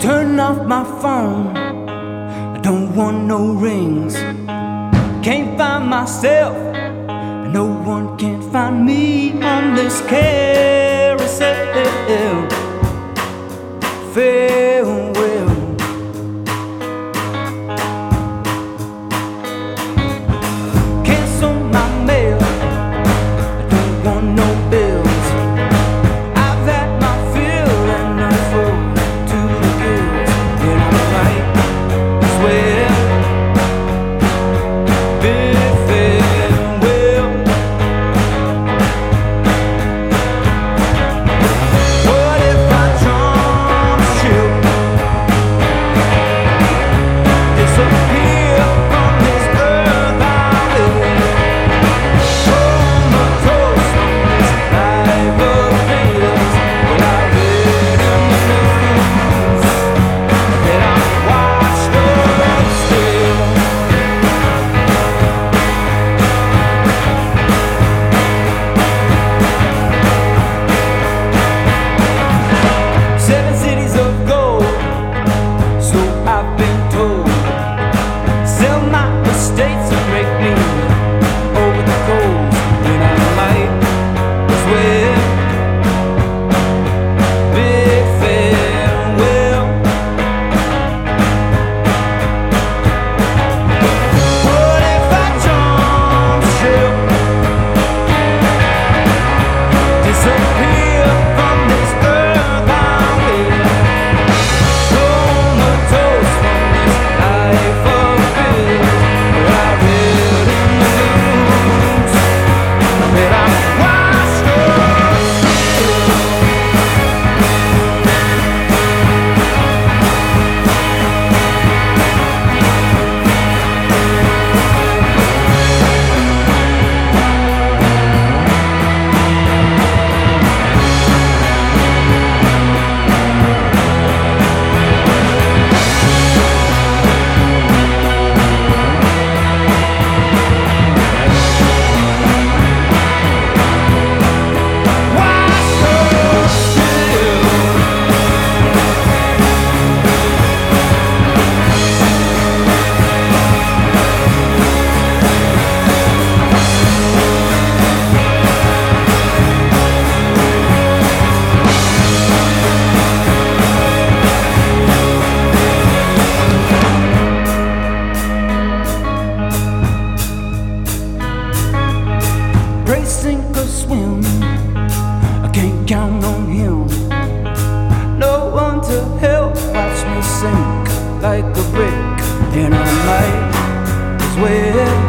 turn off my phone. I don't want no rings. Can't find myself. No one can find me on this carousel. Fair with swim. I can't count on him. No one to help. Watch me sink like a brick, and I might as well.